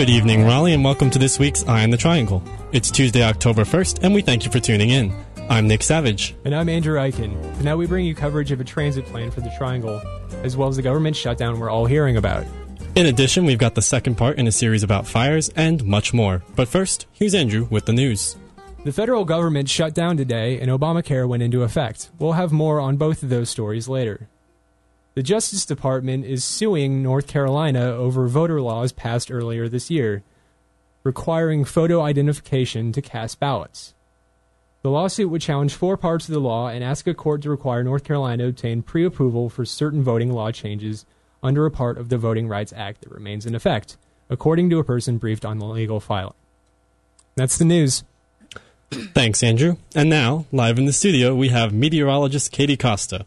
Good evening, Raleigh, and welcome to this week's Eye on the Triangle. It's Tuesday, October 1st, and we thank you for tuning in. I'm Nick Savage. And I'm Andrew Eichen. And now we bring you coverage of a transit plan for the Triangle, as well as the government shutdown we're all hearing about. In addition, we've got the second part in a series about fires and much more. But first, here's Andrew with the news. The federal government shut down today, and Obamacare went into effect. We'll have more on both of those stories later. The Justice Department is suing North Carolina over voter laws passed earlier this year, requiring photo identification to cast ballots. The lawsuit would challenge four parts of the law and ask a court to require North Carolina obtain pre approval for certain voting law changes under a part of the Voting Rights Act that remains in effect, according to a person briefed on the legal filing. That's the news. Thanks, Andrew. And now, live in the studio, we have meteorologist Katie Costa.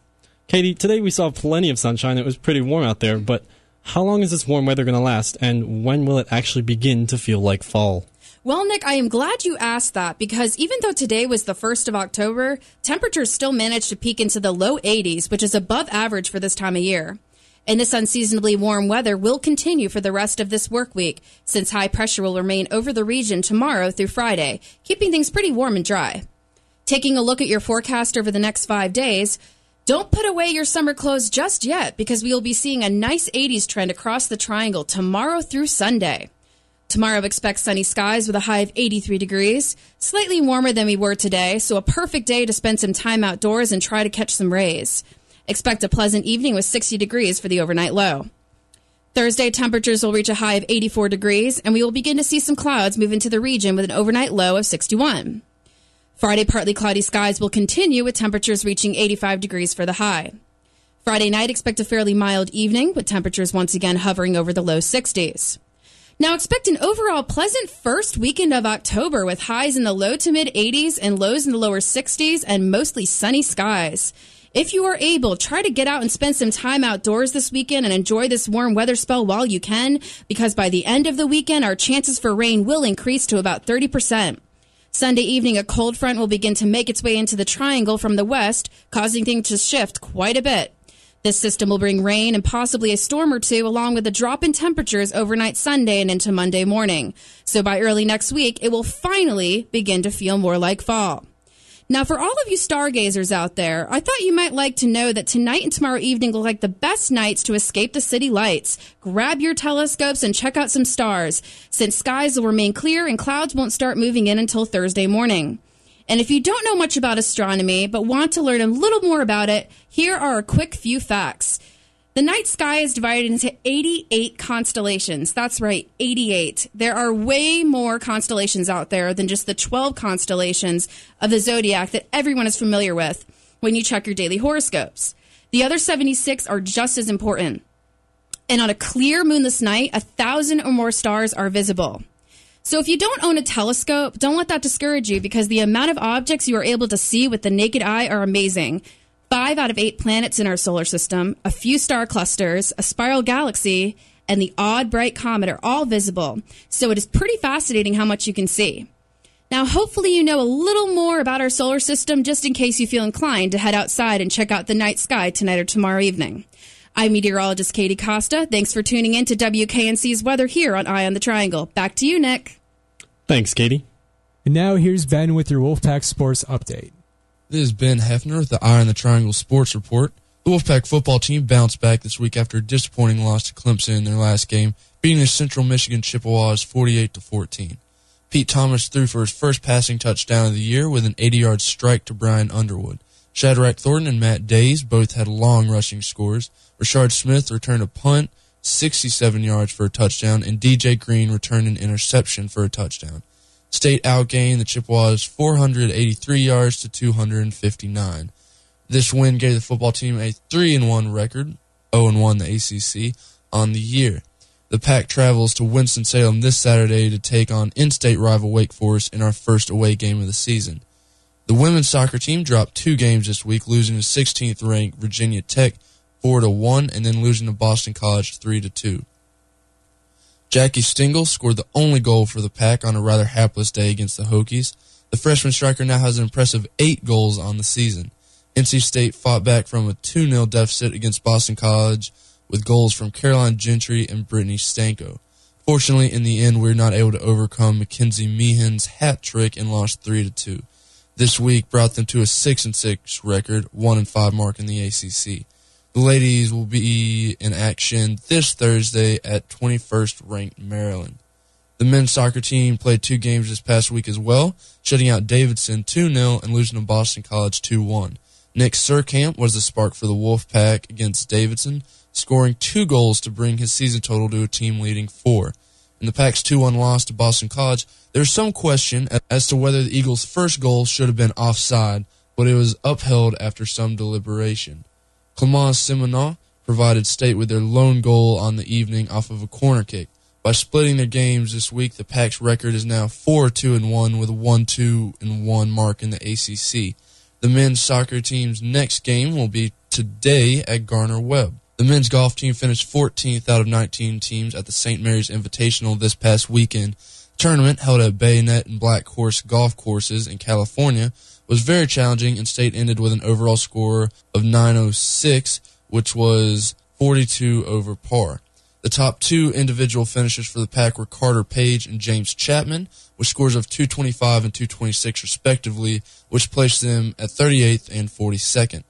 Katie, today we saw plenty of sunshine. It was pretty warm out there, but how long is this warm weather going to last, and when will it actually begin to feel like fall? Well, Nick, I am glad you asked that because even though today was the 1st of October, temperatures still managed to peak into the low 80s, which is above average for this time of year. And this unseasonably warm weather will continue for the rest of this work week, since high pressure will remain over the region tomorrow through Friday, keeping things pretty warm and dry. Taking a look at your forecast over the next five days, don't put away your summer clothes just yet because we will be seeing a nice 80s trend across the triangle tomorrow through Sunday. Tomorrow expect sunny skies with a high of 83 degrees, slightly warmer than we were today, so a perfect day to spend some time outdoors and try to catch some rays. Expect a pleasant evening with 60 degrees for the overnight low. Thursday, temperatures will reach a high of 84 degrees, and we will begin to see some clouds move into the region with an overnight low of 61. Friday, partly cloudy skies will continue with temperatures reaching 85 degrees for the high. Friday night, expect a fairly mild evening with temperatures once again hovering over the low 60s. Now expect an overall pleasant first weekend of October with highs in the low to mid 80s and lows in the lower 60s and mostly sunny skies. If you are able, try to get out and spend some time outdoors this weekend and enjoy this warm weather spell while you can, because by the end of the weekend, our chances for rain will increase to about 30%. Sunday evening, a cold front will begin to make its way into the triangle from the west, causing things to shift quite a bit. This system will bring rain and possibly a storm or two, along with a drop in temperatures overnight Sunday and into Monday morning. So by early next week, it will finally begin to feel more like fall. Now, for all of you stargazers out there, I thought you might like to know that tonight and tomorrow evening look like the best nights to escape the city lights. Grab your telescopes and check out some stars, since skies will remain clear and clouds won't start moving in until Thursday morning. And if you don't know much about astronomy, but want to learn a little more about it, here are a quick few facts. The night sky is divided into 88 constellations. That's right, 88. There are way more constellations out there than just the 12 constellations of the zodiac that everyone is familiar with when you check your daily horoscopes. The other 76 are just as important. And on a clear moonless night, a thousand or more stars are visible. So if you don't own a telescope, don't let that discourage you because the amount of objects you are able to see with the naked eye are amazing five out of eight planets in our solar system, a few star clusters, a spiral galaxy, and the odd bright comet are all visible. So it is pretty fascinating how much you can see. Now, hopefully, you know a little more about our solar system just in case you feel inclined to head outside and check out the night sky tonight or tomorrow evening. I'm meteorologist Katie Costa. Thanks for tuning in to WKNC's weather here on Eye on the Triangle. Back to you, Nick. Thanks, Katie. And now here's Ben with your Wolfpack Sports Update. This is Ben Hefner with the Eye on the Triangle Sports Report. The Wolfpack football team bounced back this week after a disappointing loss to Clemson in their last game, beating the Central Michigan Chippewas 48 to 14. Pete Thomas threw for his first passing touchdown of the year with an 80-yard strike to Bryan Underwood. Shadrach Thornton and Matt Dayes both had long rushing scores. Rashard Smith returned a punt, 67 yards for a touchdown, and DJ Green returned an interception for a touchdown. State outgained the Chippewas 483 yards to 259. This win gave the football team a 3 and 1 record, 0 and 1 the ACC on the year. The pack travels to Winston-Salem this Saturday to take on in-state rival Wake Forest in our first away game of the season. The women's soccer team dropped two games this week, losing to 16th ranked Virginia Tech 4 to 1 and then losing to Boston College 3 to 2. Jackie Stengel scored the only goal for the Pack on a rather hapless day against the Hokies. The freshman striker now has an impressive eight goals on the season. NC State fought back from a 2 0 deficit against Boston College with goals from Caroline Gentry and Brittany Stanko. Fortunately, in the end, we were not able to overcome Mackenzie Meehan's hat trick and lost 3 to 2. This week brought them to a 6 and 6 record, 1 and 5 mark in the ACC. The ladies will be in action this Thursday at 21st ranked Maryland. The men's soccer team played two games this past week as well, shutting out Davidson 2-0 and losing to Boston College 2-1. Nick Surkamp was the spark for the Wolfpack against Davidson, scoring two goals to bring his season total to a team leading four. In the Pack's 2-1 loss to Boston College, there's some question as to whether the Eagles' first goal should have been offside, but it was upheld after some deliberation. Clement Simonin provided State with their lone goal on the evening off of a corner kick. By splitting their games this week, the Pack's record is now 4-2 and 1 with a 1-2 and 1 mark in the ACC. The men's soccer team's next game will be today at Gardner-Webb. The men's golf team finished 14th out of 19 teams at the St. Mary's Invitational this past weekend. The tournament held at Bayonet and Black Horse golf courses in California was very challenging and state ended with an overall score of 906, which was 42 over par. The top two individual finishers for the pack were Carter Page and James Chapman, with scores of 225 and 226 respectively, which placed them at 38th and 42nd.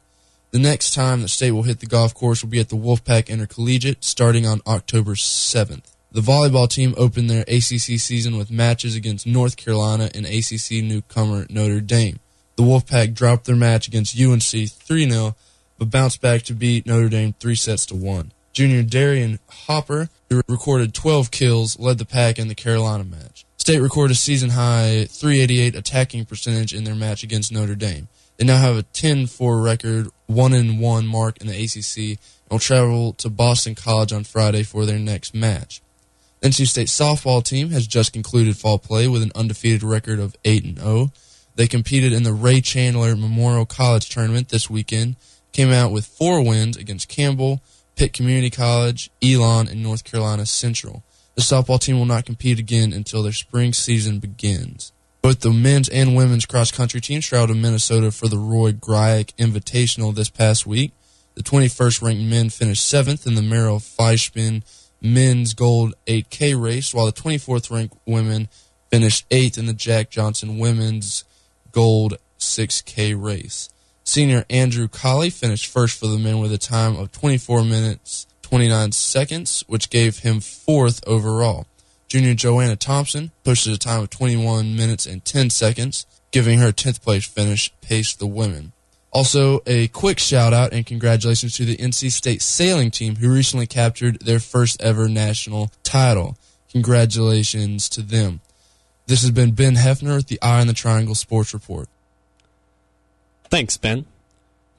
The next time the state will hit the golf course will be at the Wolfpack Intercollegiate starting on October 7th. The volleyball team opened their ACC season with matches against North Carolina and ACC newcomer Notre Dame. The Wolfpack dropped their match against UNC 3-0, but bounced back to beat Notre Dame 3 sets to 1. Junior Darian Hopper, who recorded 12 kills, led the pack in the Carolina match. State recorded a season high 388 attacking percentage in their match against Notre Dame. They now have a 10-4 record, 1-1 mark in the ACC, and will travel to Boston College on Friday for their next match. NC State softball team has just concluded fall play with an undefeated record of 8-0. They competed in the Ray Chandler Memorial College Tournament this weekend, came out with four wins against Campbell, Pitt Community College, Elon, and North Carolina Central. The softball team will not compete again until their spring season begins. Both the men's and women's cross country teams traveled to Minnesota for the Roy Griak Invitational this past week. The 21st ranked men finished seventh in the Merrill Fleischman men's gold 8K race, while the 24th ranked women finished eighth in the Jack Johnson women's gold 6K race. Senior Andrew Colley finished first for the men with a time of 24 minutes 29 seconds, which gave him fourth overall. Junior Joanna Thompson pushed a time of 21 minutes and 10 seconds, giving her 10th place finish, paced the women. Also, a quick shout out and congratulations to the NC State sailing team who recently captured their first ever national title. Congratulations to them. This has been Ben Hefner at the Eye on the Triangle Sports Report. Thanks, Ben.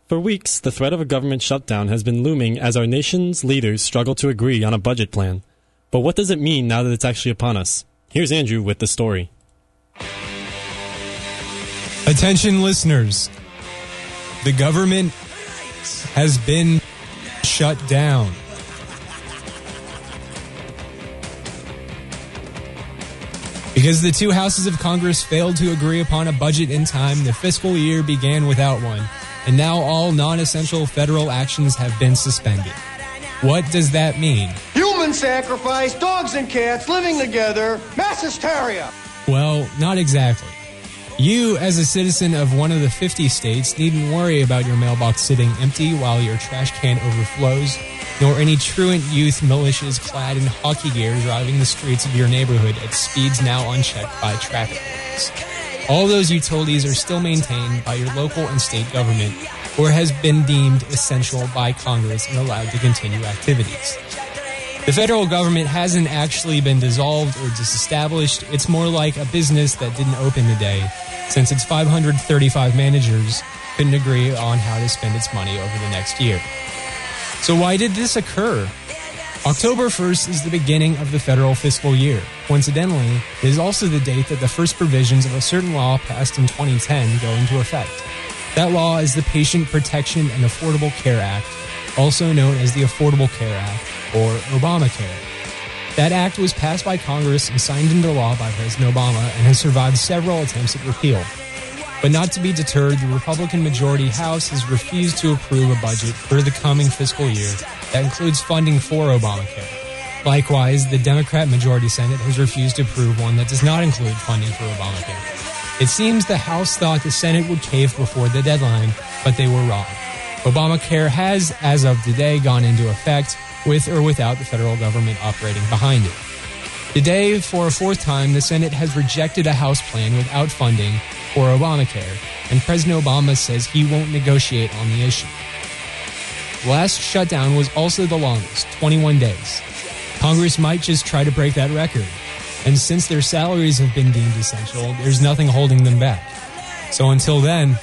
For weeks, the threat of a government shutdown has been looming as our nation's leaders struggle to agree on a budget plan. But what does it mean now that it's actually upon us? Here's Andrew with the story. Attention, listeners. The government has been shut down. Because the two houses of Congress failed to agree upon a budget in time, the fiscal year began without one, and now all non essential federal actions have been suspended. What does that mean? Human sacrifice, dogs and cats living together, mass hysteria. Well, not exactly. You, as a citizen of one of the 50 states, needn't worry about your mailbox sitting empty while your trash can overflows, nor any truant youth militias clad in hockey gear driving the streets of your neighborhood at speeds now unchecked by traffic police. All those utilities are still maintained by your local and state government or has been deemed essential by Congress and allowed to continue activities. The federal government hasn't actually been dissolved or disestablished. It's more like a business that didn't open today, since its 535 managers couldn't agree on how to spend its money over the next year. So, why did this occur? October 1st is the beginning of the federal fiscal year. Coincidentally, it is also the date that the first provisions of a certain law passed in 2010 go into effect. That law is the Patient Protection and Affordable Care Act, also known as the Affordable Care Act or Obamacare. That act was passed by Congress and signed into law by President Obama and has survived several attempts at repeal. But not to be deterred, the Republican majority House has refused to approve a budget for the coming fiscal year that includes funding for Obamacare. Likewise, the Democrat majority Senate has refused to approve one that does not include funding for Obamacare. It seems the House thought the Senate would cave before the deadline, but they were wrong. Obamacare has, as of today, gone into effect with or without the federal government operating behind it. Today, for a fourth time, the Senate has rejected a House plan without funding for Obamacare, and President Obama says he won't negotiate on the issue. Last shutdown was also the longest, 21 days. Congress might just try to break that record. And since their salaries have been deemed essential, there's nothing holding them back. So until then,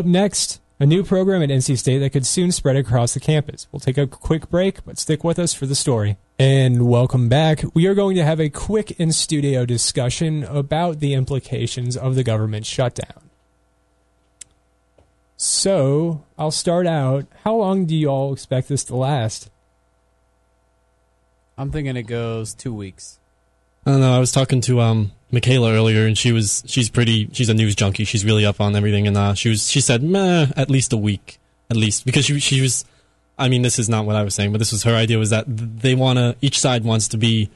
Up next, a new program at NC State that could soon spread across the campus. We'll take a quick break, but stick with us for the story. And welcome back. We are going to have a quick in studio discussion about the implications of the government shutdown. So, I'll start out. How long do you all expect this to last? I'm thinking it goes two weeks. I don't know. I was talking to um Michaela earlier, and she was she's pretty she's a news junkie. She's really up on everything, and uh, she was she said, "Meh, at least a week, at least," because she she was. I mean, this is not what I was saying, but this was her idea. Was that they want to each side wants to be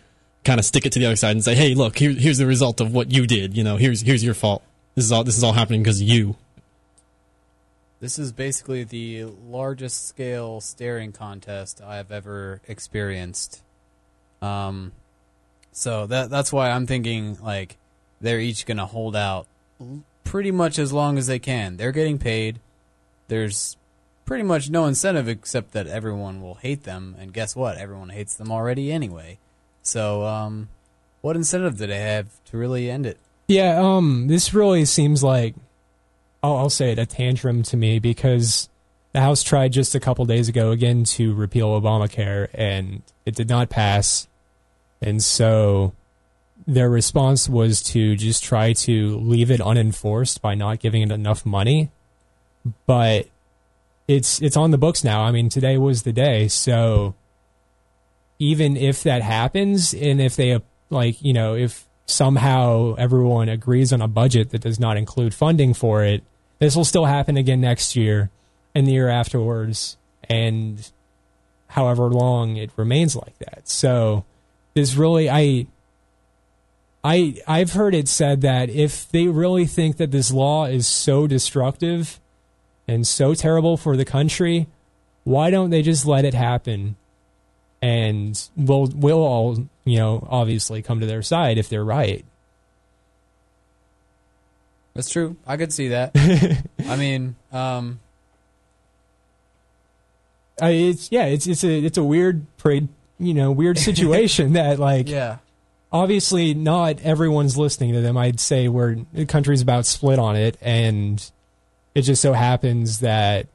kind of stick it to the other side and say, "Hey, look, here, here's the result of what you did. You know, here's here's your fault. This is all this is all happening because you." This is basically the largest scale staring contest I have ever experienced. Um, so that that's why I'm thinking like they're each going to hold out pretty much as long as they can. They're getting paid. There's pretty much no incentive except that everyone will hate them and guess what? Everyone hates them already anyway. So um what incentive do they have to really end it? Yeah, um, this really seems like I'll, I'll say it a tantrum to me because the House tried just a couple days ago again to repeal Obamacare and it did not pass. And so their response was to just try to leave it unenforced by not giving it enough money. But it's it's on the books now. I mean, today was the day. So even if that happens and if they like, you know, if somehow everyone agrees on a budget that does not include funding for it, this will still happen again next year and the year afterwards and however long it remains like that. So is really I I I've heard it said that if they really think that this law is so destructive and so terrible for the country, why don't they just let it happen? And we'll we'll all, you know, obviously come to their side if they're right. That's true. I could see that. I mean, um I, it's yeah, it's it's a it's a weird parade you know weird situation that like yeah. obviously not everyone's listening to them. I'd say where the country's about split on it and it just so happens that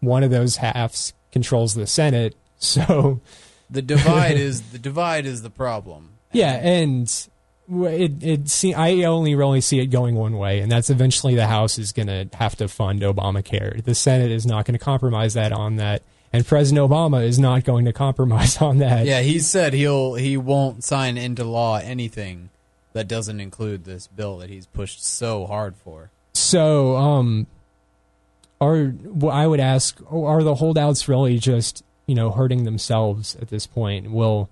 one of those halves controls the senate so the divide is the divide is the problem. Yeah and it it see I only really see it going one way, and that's eventually the House is going to have to fund Obamacare. The Senate is not going to compromise that on that and President Obama is not going to compromise on that. Yeah, he said he'll he won't sign into law anything that doesn't include this bill that he's pushed so hard for. So, um, are I would ask, are the holdouts really just you know hurting themselves at this point? Will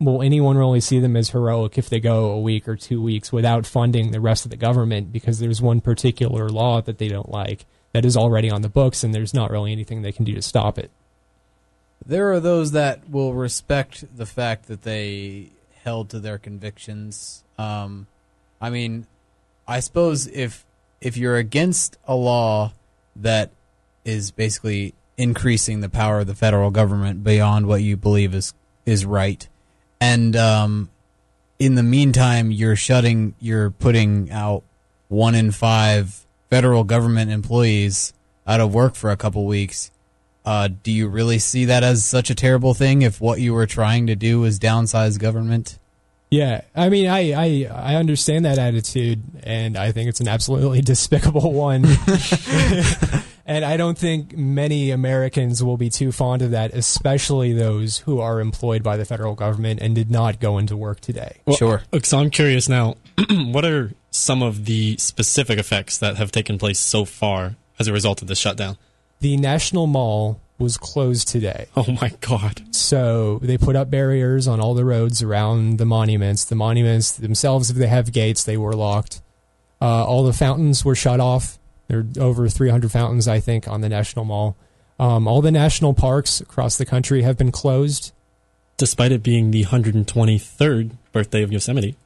will anyone really see them as heroic if they go a week or two weeks without funding the rest of the government because there's one particular law that they don't like that is already on the books and there's not really anything they can do to stop it. There are those that will respect the fact that they held to their convictions. Um, I mean, I suppose if if you're against a law that is basically increasing the power of the federal government beyond what you believe is is right, and um, in the meantime you're shutting, you're putting out one in five federal government employees out of work for a couple weeks. Uh, do you really see that as such a terrible thing if what you were trying to do was downsize government? Yeah, I mean, I, I I understand that attitude, and I think it's an absolutely despicable one. and I don't think many Americans will be too fond of that, especially those who are employed by the federal government and did not go into work today. Well, Sure. So I'm curious now. what are some of the specific effects that have taken place so far as a result of the shutdown? The National Mall was closed today. Oh my God! So they put up barriers on all the roads around the monuments. The monuments themselves, if they have gates, they were locked. Uh, all the fountains were shut off. There are over 300 fountains, I think, on the National Mall. Um, all the national parks across the country have been closed. Despite it being the 123rd birthday of Yosemite,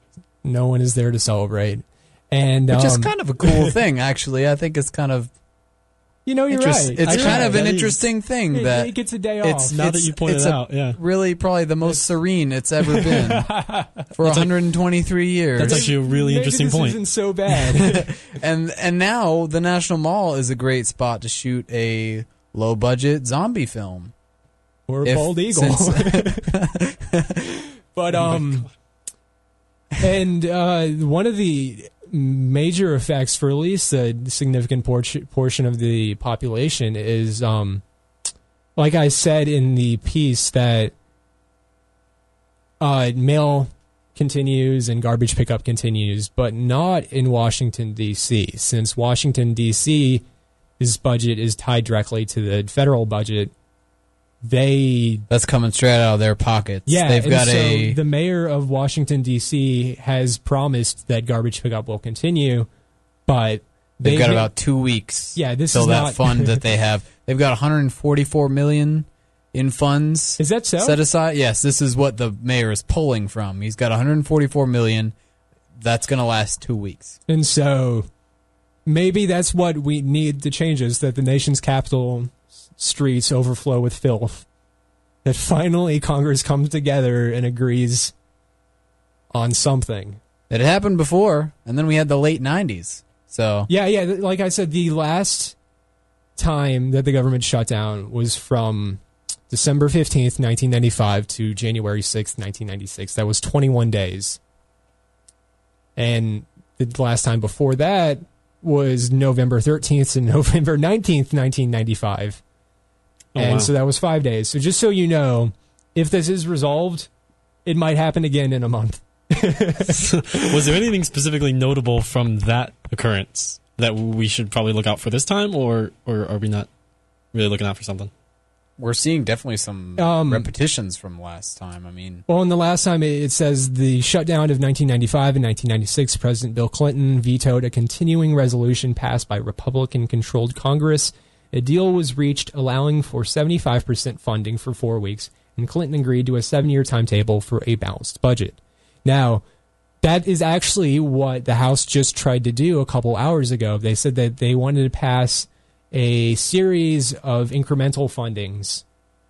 No one is there to celebrate. And Which is um, kind of a cool thing, actually. I think it's kind of you know, you're interest- right. It's You're kind right. of an That is- interesting thing It- that it gets a day it's off. now that it's- you pointed it's it out, yeah. really probably the most serene it's ever been for 123 years. That's actually a really Maybe interesting this point. Isn't so bad. and and now the National Mall is a great spot to shoot a low budget zombie film. or a If- bald eagle. since- but um, and uh, one of the major effects for at least a significant por- portion of the population is um, like I said in the piece that uh, mail continues and garbage pickup continues, but not in Washington D.C. Since Washington D.C. His budget is tied directly to the federal budget. They That's coming straight out of their pockets. yeah, they've and got so a the mayor of Washington D.C. has promised that garbage pickup will continue, but they've got about two weeks. Yeah, this till is that not- fund that they have. They've got 144 million in funds Is that so? set aside. Yes, this is what the mayor is pulling from. He's got 144 million. That's going to last two weeks. And so maybe that's what we need to change is that the nation's capital streets overflow with filth. That finally Congress comes together and agrees on something. It happened before, and then we had the late 90s. So Yeah, yeah. Like I said, the last time that the government shut down was from December 15th, 1995 to January 6th, 1996. That was 21 days. And the last time before that was November 13th to November 19th, 1995. Oh, and wow. so that was five days. So just so you know, if this is resolved, it might happen again in a month. was there anything specifically notable from that occurrence that we should probably look out for this time, or or are we not really looking out for something? we're seeing definitely some Um, repetitions from last time. I mean, Well, in the last time it it says the shutdown of 1995 and 1996, President Bill Clinton vetoed a continuing resolution passed by Republican controlled Congress. A deal was reached allowing for 75% funding for four weeks, and Clinton agreed to a seven year timetable for a balanced budget. Now, that is actually what the House just tried to do a couple hours ago. They said that they wanted to pass a series of incremental fundings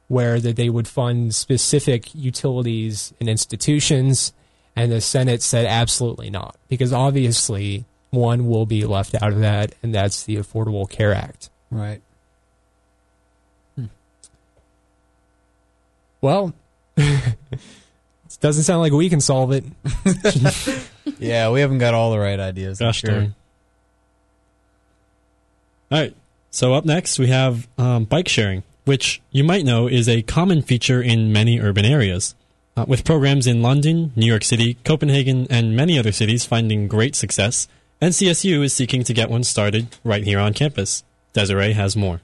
where that they would fund specific utilities and institutions and the senate said absolutely not because obviously one will be left out of that and that's the affordable care act right. Well it doesn't sound like we can solve it Yeah, we haven't got all the right ideas. I'm Gosh sure. darn. All right. So up next we have um, bike sharing, which you might know is a common feature in many urban areas. Uh, with programs in London, New York City, Copenhagen, and many other cities finding great success, NCSU is seeking to get one started right here on campus. Desiree has more.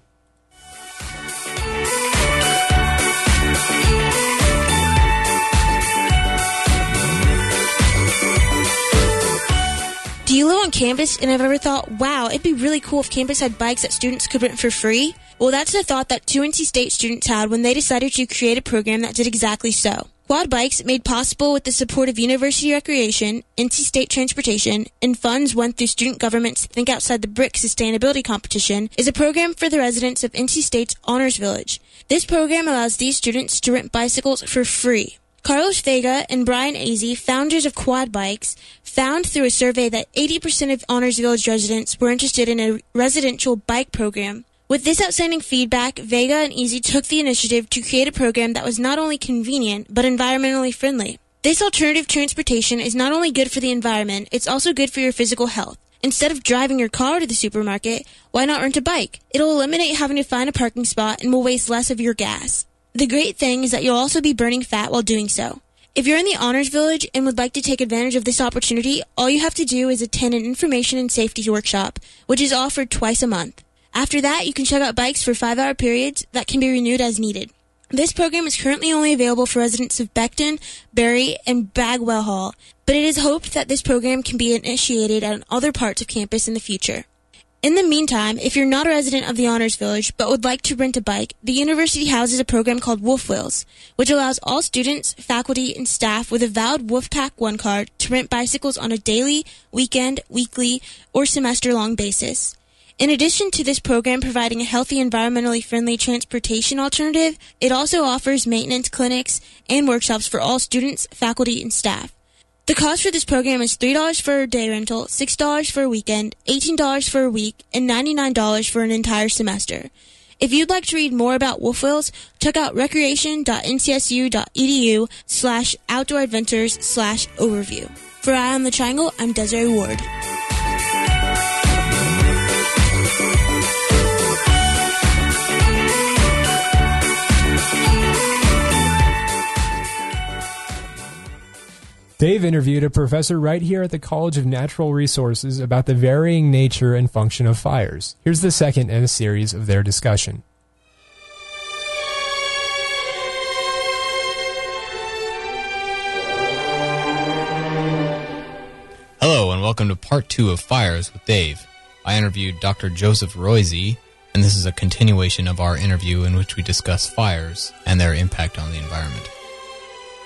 Campus and I've ever thought, wow, it'd be really cool if campus had bikes that students could rent for free? Well, that's the thought that two NC State students had when they decided to create a program that did exactly so. Quad Bikes, made possible with the support of University Recreation, NC State Transportation, and funds won through student government's Think Outside the Brick sustainability competition, is a program for the residents of NC State's Honors Village. This program allows these students to rent bicycles for free. Carlos Vega and Brian Azzi, founders of Quad Bikes, found through a survey that 80% of Honors Village residents were interested in a residential bike program. With this outstanding feedback, Vega and Azzi took the initiative to create a program that was not only convenient, but environmentally friendly. This alternative transportation is not only good for the environment, it's also good for your physical health. Instead of driving your car to the supermarket, why not rent a bike? It'll eliminate having to find a parking spot and will waste less of your gas. The great thing is that you'll also be burning fat while doing so. If you're in the Honors Village and would like to take advantage of this opportunity, all you have to do is attend an information and safety workshop, which is offered twice a month. After that, you can check out bikes for five hour periods that can be renewed as needed. This program is currently only available for residents of Becton, Berry, and Bagwell Hall, but it is hoped that this program can be initiated at other parts of campus in the future. In the meantime, if you're not a resident of the Honors Village but would like to rent a bike, the university houses a program called Wolf Wheels, which allows all students, faculty, and staff with a valid Wolfpack One card to rent bicycles on a daily, weekend, weekly, or semester long basis. In addition to this program providing a healthy, environmentally friendly transportation alternative, it also offers maintenance clinics and workshops for all students, faculty, and staff. The cost for this program is $3 for a day rental, $6 for a weekend, $18 for a week, and $99 for an entire semester. If you'd like to read more about Wolf Wheels, check out recreation.ncsu.edu slash outdoor adventures slash overview. For Eye on the Triangle, I'm Desiree Ward. Dave interviewed a professor right here at the College of Natural Resources about the varying nature and function of fires. Here's the second in a series of their discussion. Hello, and welcome to part two of Fires with Dave. I interviewed Dr. Joseph Roisey, and this is a continuation of our interview in which we discuss fires and their impact on the environment.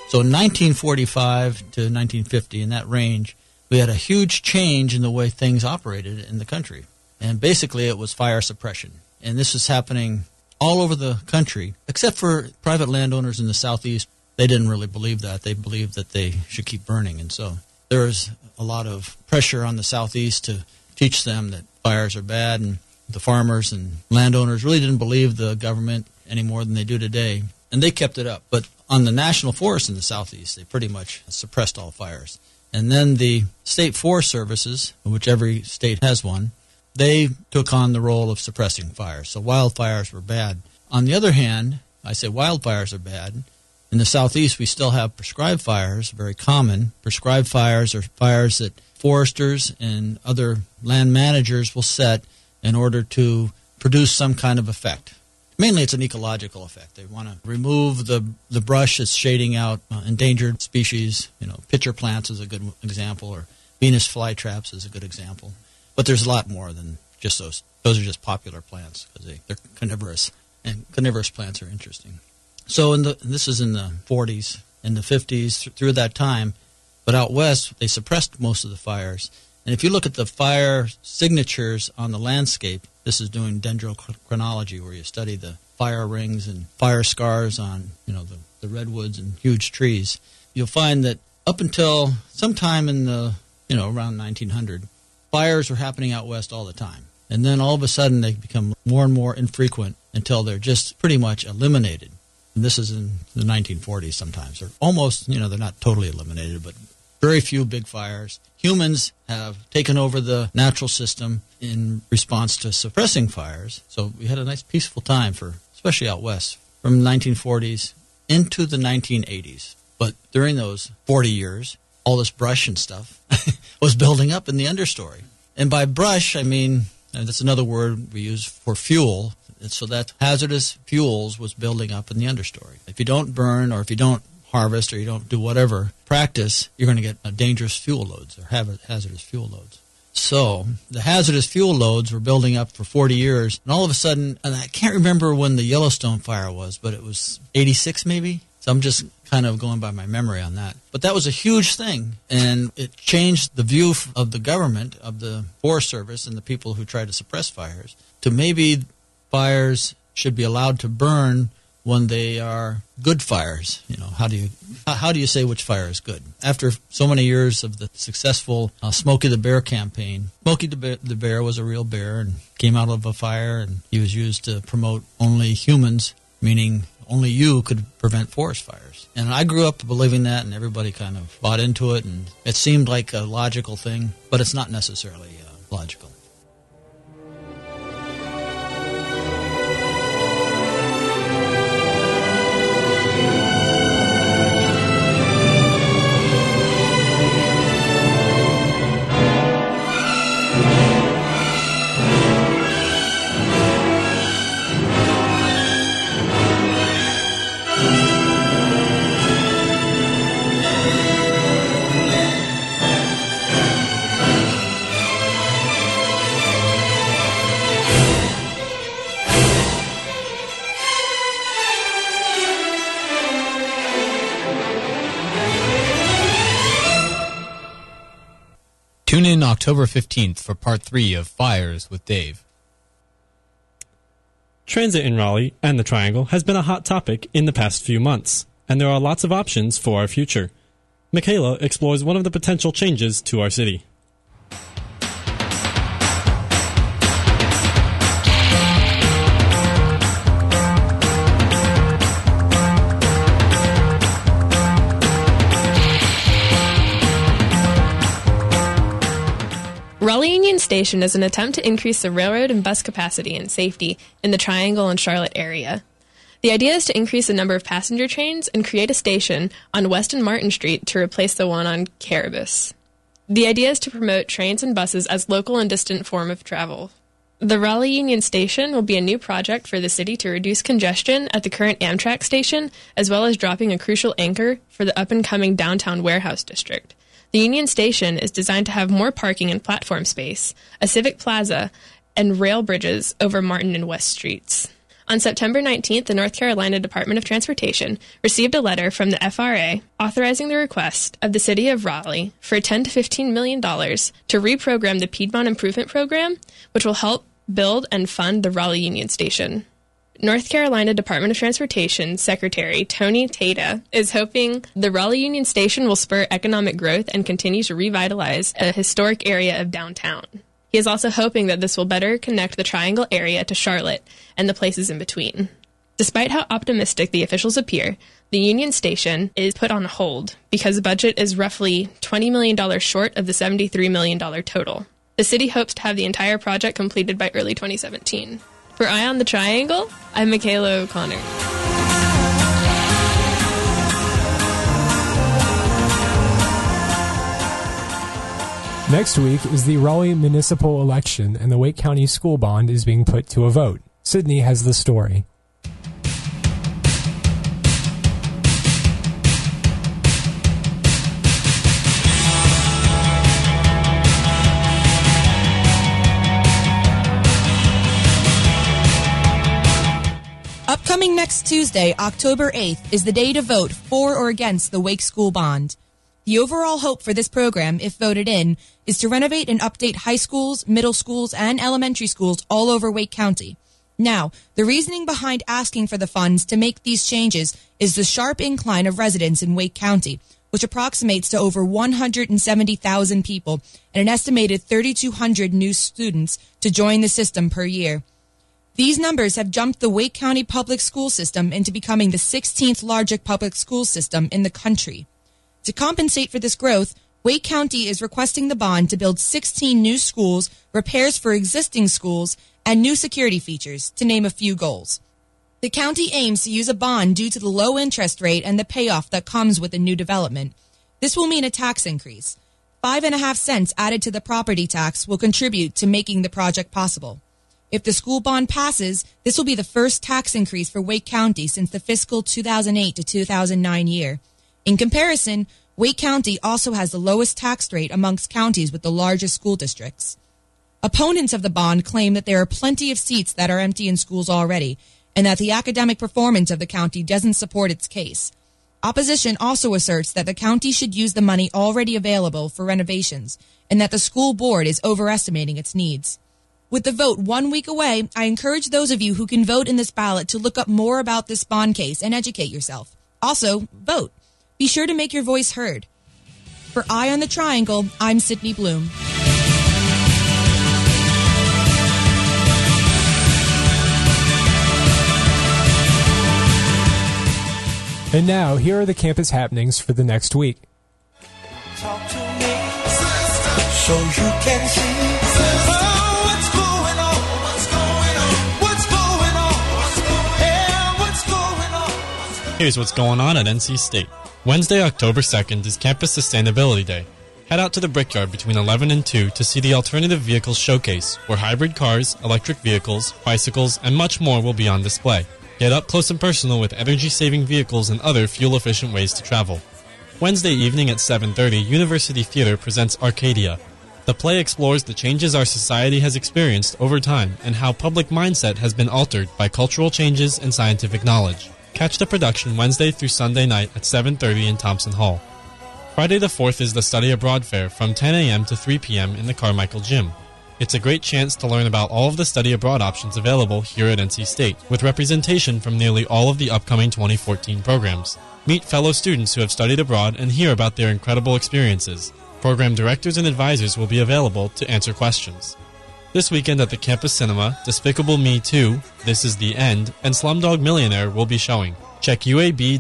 So in 1945 to 1950, in that range, we had a huge change in the way things operated in the country. And basically, it was fire suppression. And this was happening all over the country, except for private landowners in the southeast. They didn't really believe that. They believed that they should keep burning. And so there was a lot of pressure on the southeast to teach them that fires are bad. And the farmers and landowners really didn't believe the government any more than they do today. And they kept it up. But on the national forest in the southeast, they pretty much suppressed all fires. And then the state forest services, which every state has one, they took on the role of suppressing fires. So wildfires were bad. On the other hand, I say wildfires are bad. In the southeast, we still have prescribed fires, very common. Prescribed fires are fires that foresters and other land managers will set in order to produce some kind of effect mainly it's an ecological effect. They want to remove the the brush that's shading out uh, endangered species. You know, pitcher plants is a good example, or Venus flytraps is a good example. But there's a lot more than just those. Those are just popular plants because they, they're carnivorous, and carnivorous plants are interesting. So in the this is in the 40s, in the 50s, th- through that time. But out west, they suppressed most of the fires. And if you look at the fire signatures on the landscape, this is doing dendrochronology, where you study the fire rings and fire scars on you know the, the redwoods and huge trees. You'll find that up until sometime in the you know around 1900, fires were happening out west all the time, and then all of a sudden they become more and more infrequent until they're just pretty much eliminated. And this is in the 1940s. Sometimes they're almost you know they're not totally eliminated, but very few big fires. Humans have taken over the natural system in response to suppressing fires. So we had a nice peaceful time for, especially out west, from the 1940s into the 1980s. But during those 40 years, all this brush and stuff was building up in the understory. And by brush, I mean, that's another word we use for fuel. So that hazardous fuels was building up in the understory. If you don't burn or if you don't harvest or you don't do whatever practice, you're going to get uh, dangerous fuel loads or hazardous fuel loads. So the hazardous fuel loads were building up for 40 years, and all of a sudden, and I can't remember when the Yellowstone fire was, but it was 86 maybe. So I'm just kind of going by my memory on that. But that was a huge thing, and it changed the view of the government, of the Forest Service, and the people who try to suppress fires to maybe fires should be allowed to burn when they are good fires. You know, how do you how- do you say which fire is good? After so many years of the successful uh, Smokey the Bear campaign, Smokey the Bear, the Bear was a real bear and came out of a fire, and he was used to promote only humans, meaning only you could prevent forest fires. And I grew up believing that, and everybody kind of bought into it, and it seemed like a logical thing, but it's not necessarily uh, logical. Tune in October 15th for part 3 of Fires with Dave. Transit in Raleigh and the Triangle has been a hot topic in the past few months, and there are lots of options for our future. Michaela explores one of the potential changes to our city. Station is an attempt to increase the railroad and bus capacity and safety in the Triangle and Charlotte area. The idea is to increase the number of passenger trains and create a station on West and Martin Street to replace the one on Cabarrus. The idea is to promote trains and buses as local and distant form of travel. The Raleigh Union Station will be a new project for the city to reduce congestion at the current Amtrak station, as well as dropping a crucial anchor for the up and coming downtown warehouse district. The Union Station is designed to have more parking and platform space, a civic plaza, and rail bridges over Martin and West Streets. On September 19th, the North Carolina Department of Transportation received a letter from the FRA authorizing the request of the city of Raleigh for 10 to 15 million dollars to reprogram the Piedmont Improvement Program, which will help build and fund the Raleigh Union Station. North Carolina Department of Transportation Secretary Tony Tata is hoping the Raleigh Union Station will spur economic growth and continue to revitalize a historic area of downtown. He is also hoping that this will better connect the Triangle area to Charlotte and the places in between. Despite how optimistic the officials appear, the Union Station is put on hold because the budget is roughly $20 million short of the $73 million total. The city hopes to have the entire project completed by early 2017. For Eye on the Triangle, I'm Michaela O'Connor. Next week is the Raleigh municipal election, and the Wake County school bond is being put to a vote. Sydney has the story. Next Tuesday, October 8th, is the day to vote for or against the Wake School Bond. The overall hope for this program, if voted in, is to renovate and update high schools, middle schools, and elementary schools all over Wake County. Now, the reasoning behind asking for the funds to make these changes is the sharp incline of residents in Wake County, which approximates to over 170,000 people and an estimated 3,200 new students to join the system per year. These numbers have jumped the Wake County public school system into becoming the 16th largest public school system in the country. To compensate for this growth, Wake County is requesting the bond to build 16 new schools, repairs for existing schools, and new security features, to name a few goals. The county aims to use a bond due to the low interest rate and the payoff that comes with a new development. This will mean a tax increase. Five and a half cents added to the property tax will contribute to making the project possible. If the school bond passes, this will be the first tax increase for Wake County since the fiscal 2008 to 2009 year. In comparison, Wake County also has the lowest tax rate amongst counties with the largest school districts. Opponents of the bond claim that there are plenty of seats that are empty in schools already and that the academic performance of the county doesn't support its case. Opposition also asserts that the county should use the money already available for renovations and that the school board is overestimating its needs. With the vote one week away, I encourage those of you who can vote in this ballot to look up more about this bond case and educate yourself. Also, vote. Be sure to make your voice heard. For Eye on the Triangle, I'm Sydney Bloom. And now, here are the campus happenings for the next week. Talk to me so you can see oh, Here's what's going on at NC State. Wednesday, October 2nd is Campus Sustainability Day. Head out to the Brickyard between 11 and 2 to see the Alternative Vehicles Showcase, where hybrid cars, electric vehicles, bicycles, and much more will be on display. Get up close and personal with energy-saving vehicles and other fuel-efficient ways to travel. Wednesday evening at 7:30, University Theater presents Arcadia. The play explores the changes our society has experienced over time and how public mindset has been altered by cultural changes and scientific knowledge. Catch the production Wednesday through Sunday night at 7:30 in Thompson Hall. Friday the 4th is the Study Abroad Fair from 10 a.m. to 3 p.m. in the Carmichael Gym. It's a great chance to learn about all of the study abroad options available here at NC State, with representation from nearly all of the upcoming 2014 programs. Meet fellow students who have studied abroad and hear about their incredible experiences. Program directors and advisors will be available to answer questions. This weekend at the campus cinema, Despicable Me 2, This Is the End, and Slumdog Millionaire will be showing. Check uab.ncsu.edu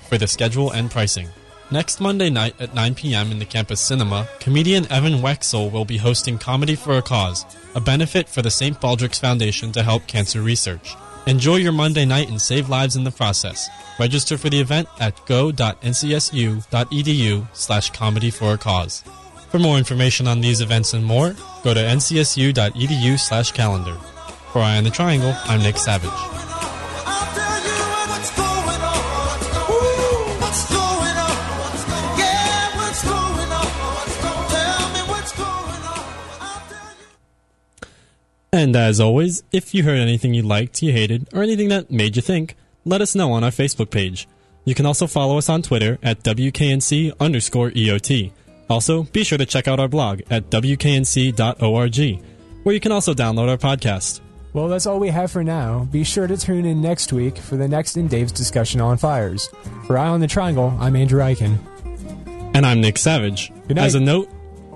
for the schedule and pricing. Next Monday night at 9 p.m. in the campus cinema, comedian Evan Wexel will be hosting Comedy for a Cause, a benefit for the St. Baldrick's Foundation to help cancer research. Enjoy your Monday night and save lives in the process. Register for the event at go.ncsu.edu slash comedy for a cause. For more information on these events and more, go to ncsu.edu slash calendar. For Eye on the Triangle, I'm Nick Savage. And as always, if you heard anything you liked, you hated, or anything that made you think, let us know on our Facebook page. You can also follow us on Twitter at WKNC underscore EOT. Also, be sure to check out our blog at WKNC.org, where you can also download our podcast. Well, that's all we have for now. Be sure to tune in next week for the next in Dave's discussion on fires. For Eye on the Triangle, I'm Andrew Eichen. And I'm Nick Savage. As a note,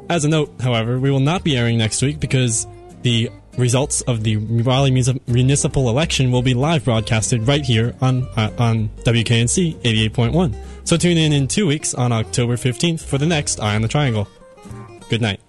as a note, however, we will not be airing next week because the results of the Raleigh municipal election will be live broadcasted right here on uh, on WKNC 88.1. So tune in in two weeks on October 15th for the next Eye on the Triangle. Good night.